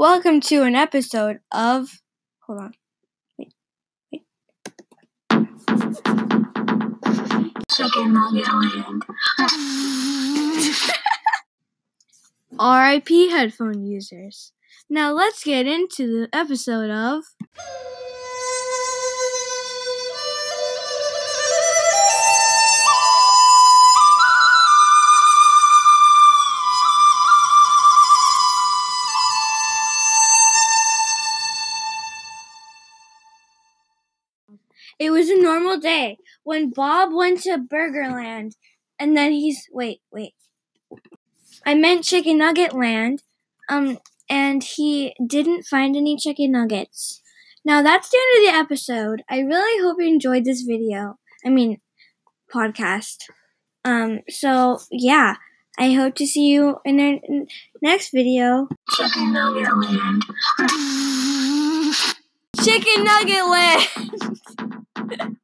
Welcome to an episode of. Hold on. Wait. Wait. Chicken Nugget Land. RIP headphone users. Now let's get into the episode of. It was a normal day when Bob went to Burgerland and then he's wait, wait. I meant Chicken Nugget Land. Um and he didn't find any chicken nuggets. Now that's the end of the episode. I really hope you enjoyed this video. I mean podcast. Um so yeah, I hope to see you in the next video. Chicken Nugget Land. Chicken Nugget Land.